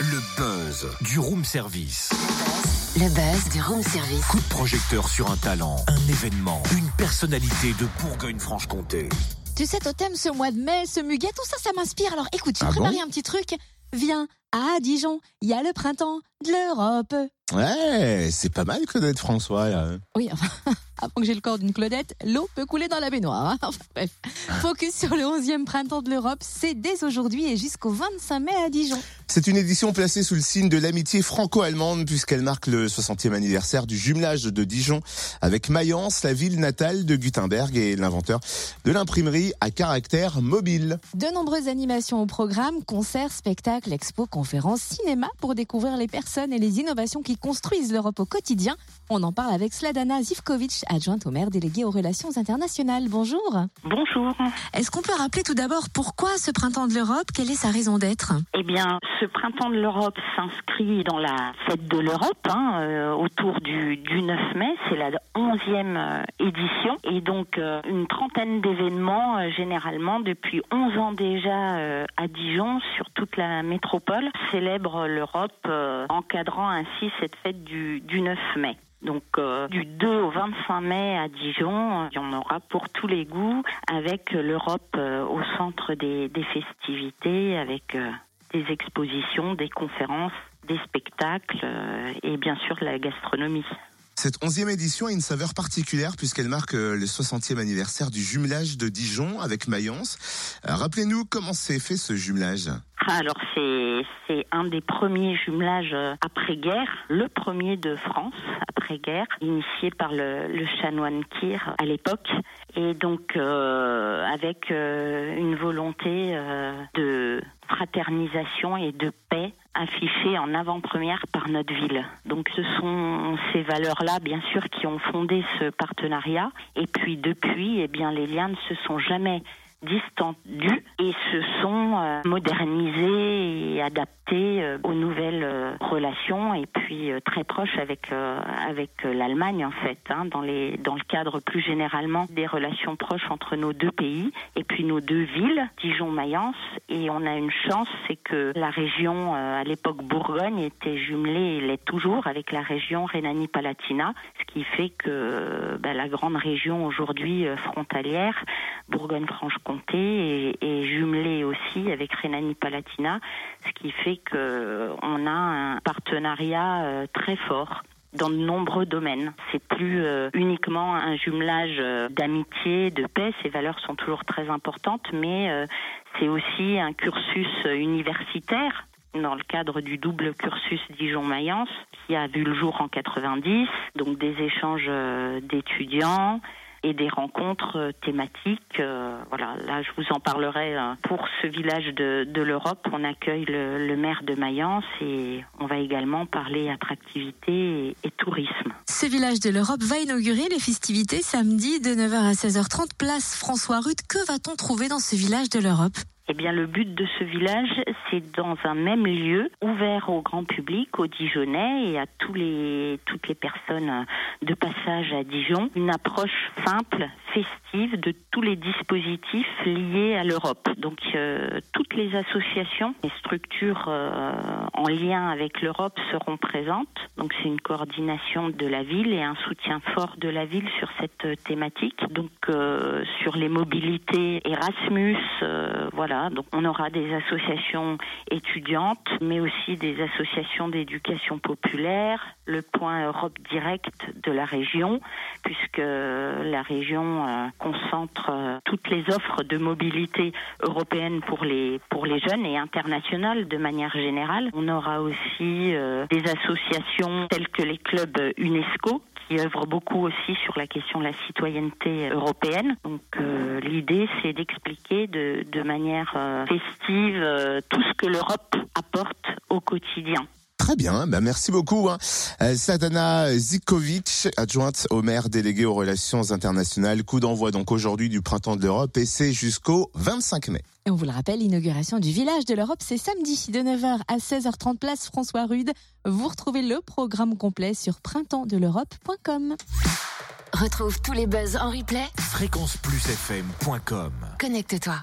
Le buzz du room service. Le buzz du room service. Coup de projecteur sur un talent, un événement, une personnalité de Bourgogne-Franche-Comté. Tu sais, Totem, ce mois de mai, ce muguet, tout ça, ça m'inspire. Alors écoute, j'ai Ah préparé bon? un petit truc. Viens à Dijon, il y a le printemps de l'Europe. Ouais, c'est pas mal Claudette François là. Oui, enfin, avant que j'ai le corps d'une Claudette, l'eau peut couler dans la baignoire. hein. Enfin, bref. Focus sur le 11e printemps de l'Europe, c'est dès aujourd'hui et jusqu'au 25 mai à Dijon. C'est une édition placée sous le signe de l'amitié franco-allemande puisqu'elle marque le 60e anniversaire du jumelage de Dijon avec Mayence, la ville natale de Gutenberg et l'inventeur de l'imprimerie à caractère mobile. De nombreuses animations au programme, concerts, spectacles, expos, conférences, cinéma pour découvrir les personnes et les innovations qui construisent l'Europe au quotidien. On en parle avec Sladana Zivkovic, adjointe au maire déléguée aux relations internationales. Bonjour. Bonjour. Est-ce qu'on peut rappeler tout d'abord pourquoi ce printemps de l'Europe? Quelle est sa raison d'être? Eh bien, ce printemps de l'Europe s'inscrit dans la fête de l'Europe hein, euh, autour du, du 9 mai. C'est la 11e euh, édition. Et donc, euh, une trentaine d'événements, euh, généralement, depuis 11 ans déjà à Dijon, sur toute la métropole, célèbrent l'Europe, encadrant ainsi cette fête du, du 9 mai. Donc euh, du 2 au 25 mai à Dijon, il y en aura pour tous les goûts, avec l'Europe euh, au centre des, festivités, avec euh, des expositions, des conférences, des spectacles et bien sûr la gastronomie. Cette 11e édition a une saveur particulière puisqu'elle marque le 60e anniversaire du jumelage de Dijon avec Mayence. Rappelez-nous comment s'est fait ce jumelage. Ah, Alors c'est un des premiers jumelages euh, après-guerre, le premier de France après-guerre, initié par le, le chanoine Kir à l'époque, et donc euh, avec euh, une volonté euh, de fraternisation et de paix affichée en avant-première par notre ville. Donc ce sont ces valeurs-là, bien sûr, qui ont fondé ce partenariat. Et puis depuis, eh bien, les liens ne se sont jamais distendus et se sont euh, modernisés et adaptés euh, aux nouvelles euh, relations et puis très proches avec avec l'Allemagne en fait hein, dans les dans le cadre plus généralement des relations proches entre nos deux pays et puis nos deux villes Dijon Mayence et on a une chance c'est que la région à l'époque Bourgogne était jumelée et l'est toujours avec la région Rhénanie-Palatinat ce qui fait que bah, la grande région aujourd'hui frontalière Bourgogne-Franche-Comté est, est jumelée aussi avec Rhénanie-Palatinat, ce qui fait que euh, a un partenariat euh, très fort dans de nombreux domaines. C'est plus euh, uniquement un jumelage d'amitié, de paix. Ces valeurs sont toujours très importantes, mais c'est aussi un cursus universitaire dans le cadre du double cursus Dijon-Mayence qui a vu le jour en 90, donc des échanges d'étudiants et des rencontres euh, thématiques. Euh, voilà, là je vous en parlerai euh, pour ce village de, l'Europe. On accueille le, maire de Mayence et on va également parler attractivité et, et tourisme. Ce village de l'Europe va inaugurer les festivités samedi de 9h à 16h30 place François Rude. Que va-t-on trouver dans ce village de l'Europe? Eh bien, le but de ce village, c'est dans un même lieu, ouvert au grand public, aux Dijonnais et à tous les, toutes les personnes de passage à Dijon, une approche simple, festive de tous les dispositifs liés à l'Europe. Donc, euh, toutes les associations et structures euh, en lien avec l'Europe seront présentes. Donc, c'est une coordination de la ville et un soutien fort de la ville sur cette thématique. Donc, euh, sur les mobilités Erasmus, euh, Donc, on aura des associations étudiantes, mais aussi des associations d'éducation populaire, le point Europe direct de la région, puisque la région euh, concentre euh, toutes les offres de mobilité européenne pour les pour les jeunes et internationales de manière générale. On aura aussi euh, des associations telles que les clubs UNESCO qui œuvrent beaucoup aussi sur la question de la citoyenneté européenne. Donc euh, l'idée c'est d'expliquer de, de manière euh, festive euh, tout ce que l'Europe apporte au quotidien. Très bien, bah merci beaucoup. Hein. Euh, Sadana Zikovic, adjointe au maire délégué aux relations internationales. Coup d'envoi donc aujourd'hui du printemps de l'Europe et c'est jusqu'au 25 mai. Et on vous le rappelle, l'inauguration du village de l'Europe, c'est samedi de 9h à 16h30 place François Rude. Vous retrouvez le programme complet sur printemps-de-l'Europe.com. Retrouve tous les buzz en replay. Fréquenceplusfm.com Connecte-toi.